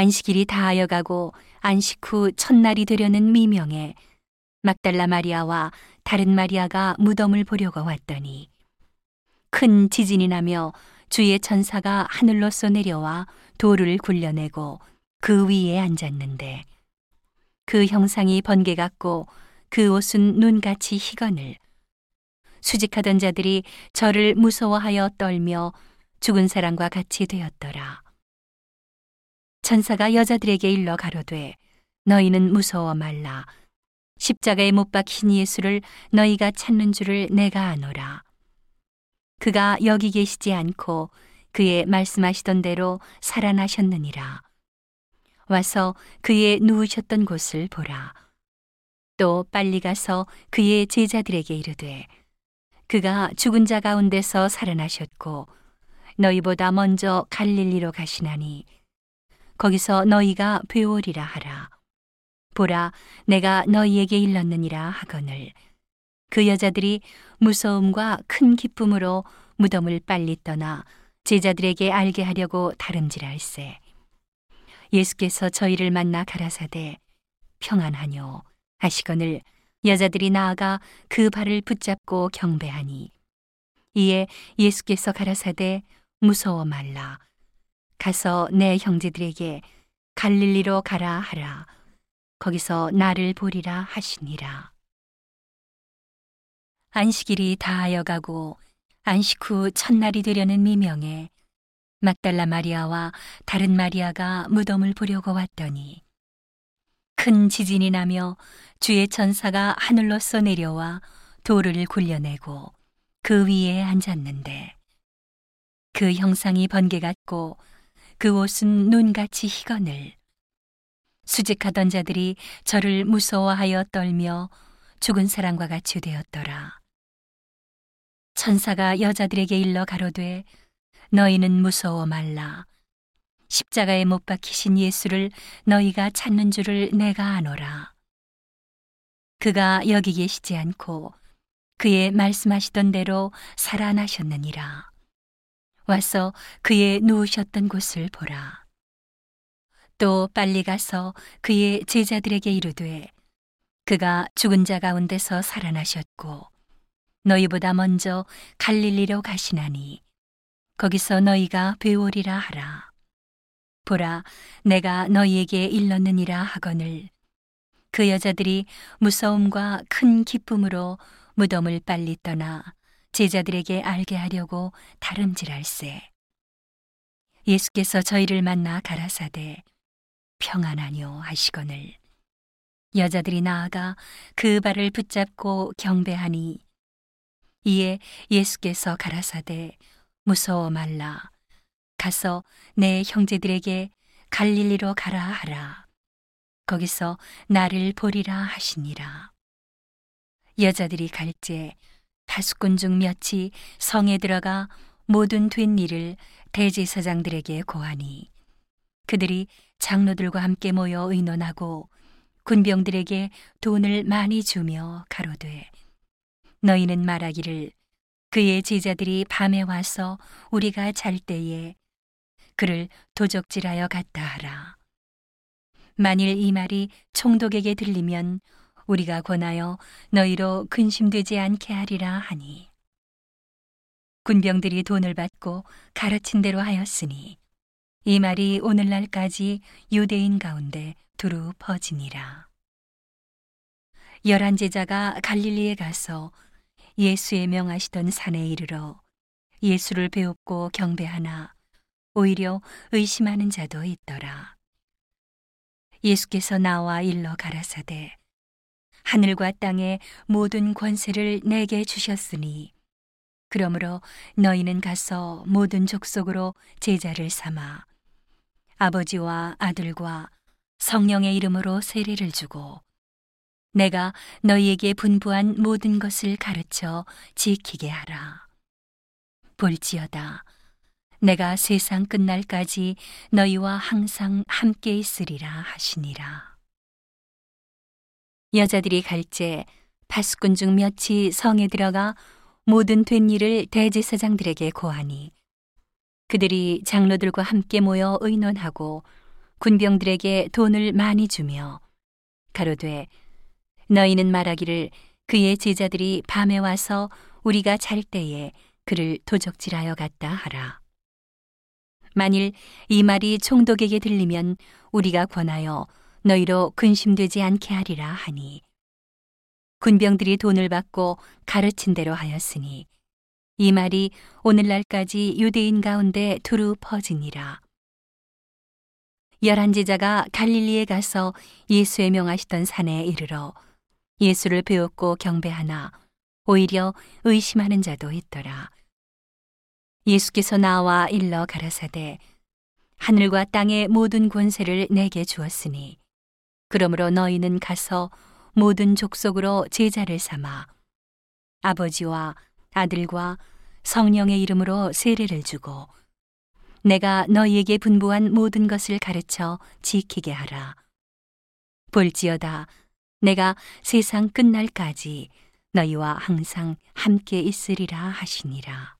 안식일이 다하여 가고 안식 후 첫날이 되려는 미명에 막달라 마리아와 다른 마리아가 무덤을 보려고 왔더니 큰 지진이 나며 주의 천사가 하늘로서 내려와 돌을 굴려내고 그 위에 앉았는데 그 형상이 번개 같고 그 옷은 눈같이 희건을 수직하던 자들이 저를 무서워하여 떨며 죽은 사람과 같이 되었더라. 천사가 여자들에게 일러 가로되 너희는 무서워 말라 십자가에 못 박힌 예수를 너희가 찾는 줄을 내가 아노라. 그가 여기 계시지 않고 그의 말씀하시던 대로 살아나셨느니라. 와서 그의 누우셨던 곳을 보라. 또 빨리 가서 그의 제자들에게 이르되 그가 죽은 자 가운데서 살아나셨고 너희보다 먼저 갈릴리로 가시나니 거기서 너희가 배우리라 하라. 보라, 내가 너희에게 일렀느니라 하거늘. 그 여자들이 무서움과 큰 기쁨으로 무덤을 빨리 떠나 제자들에게 알게 하려고 다름질할세. 예수께서 저희를 만나 가라사대 평안하뇨 하시거늘 여자들이 나아가 그 발을 붙잡고 경배하니 이에 예수께서 가라사대 무서워 말라 가서 내 형제들에게 갈릴리로 가라 하라. 거기서 나를 보리라 하시니라. 안식일이 다하여 가고 안식 후 첫날이 되려는 미명에 막달라 마리아와 다른 마리아가 무덤을 보려고 왔더니 큰 지진이 나며 주의 천사가 하늘로서 내려와 돌을 굴려내고 그 위에 앉았는데 그 형상이 번개 같고 그 옷은 눈같이 희건을 수직하던 자들이 저를 무서워하여 떨며 죽은 사람과 같이 되었더라. 천사가 여자들에게 일러 가로되 너희는 무서워 말라. 십자가에 못 박히신 예수를 너희가 찾는 줄을 내가 아노라. 그가 여기 계시지 않고 그의 말씀하시던 대로 살아나셨느니라. 와서 그의 누우셨던 곳을 보라. 또 빨리 가서 그의 제자들에게 이르되 그가 죽은 자 가운데서 살아나셨고 너희보다 먼저 갈릴리로 가시나니 거기서 너희가 배우리라 하라. 보라, 내가 너희에게 일렀느니라 하거늘. 그 여자들이 무서움과 큰 기쁨으로 무덤을 빨리 떠나 제자들에게 알게 하려고 다름질할세. 예수께서 저희를 만나 가라사대 평안하뇨 하시거늘. 여자들이 나아가 그 발을 붙잡고 경배하니 이에 예수께서 가라사대 무서워 말라. 가서 내 형제들에게 갈릴리로 가라 하라. 거기서 나를 보리라 하시니라. 여자들이 갈제 다수꾼 중 몇이 성에 들어가 모든 된 일을 대제사장들에게 고하니 그들이 장로들과 함께 모여 의논하고 군병들에게 돈을 많이 주며 가로되 너희는 말하기를 그의 제자들이 밤에 와서 우리가 잘 때에 그를 도적질하여 갔다 하라. 만일 이 말이 총독에게 들리면 우리가 권하여 너희로 근심되지 않게 하리라 하니. 군병들이 돈을 받고 가르친 대로 하였으니 이 말이 오늘날까지 유대인 가운데 두루 퍼지니라. 열한 제자가 갈릴리에 가서 예수의 명하시던 산에 이르러 예수를 배웁고 경배하나 오히려 의심하는 자도 있더라. 예수께서 나와 일러 가라사대 하늘과 땅의 모든 권세를 내게 주셨으니 그러므로 너희는 가서 모든 족속으로 제자를 삼아 아버지와 아들과 성령의 이름으로 세례를 주고 내가 너희에게 분부한 모든 것을 가르쳐 지키게 하라. 볼지어다. 내가 세상 끝날까지 너희와 항상 함께 있으리라 하시니라. 여자들이 갈제 파수꾼 중 몇이 성에 들어가 모든 된 일을 대제사장들에게 고하니 그들이 장로들과 함께 모여 의논하고 군병들에게 돈을 많이 주며 가로되 너희는 말하기를 그의 제자들이 밤에 와서 우리가 잘 때에 그를 도적질하여 갔다 하라. 만일 이 말이 총독에게 들리면 우리가 권하여 너희로 근심되지 않게 하리라 하니 군병들이 돈을 받고 가르친 대로 하였으니 이 말이 오늘날까지 유대인 가운데 두루 퍼지니라. 열한 제자가 갈릴리에 가서 예수의 명하시던 산에 이르러 예수를 배웠고 경배하나 오히려 의심하는 자도 있더라. 예수께서 나와 일러 가라사대 하늘과 땅의 모든 권세를 내게 주었으니 그러므로 너희는 가서 모든 족속으로 제자를 삼아 아버지와 아들과 성령의 이름으로 세례를 주고 내가 너희에게 분부한 모든 것을 가르쳐 지키게 하라. 볼지어다 내가 세상 끝날까지 너희와 항상 함께 있으리라 하시니라.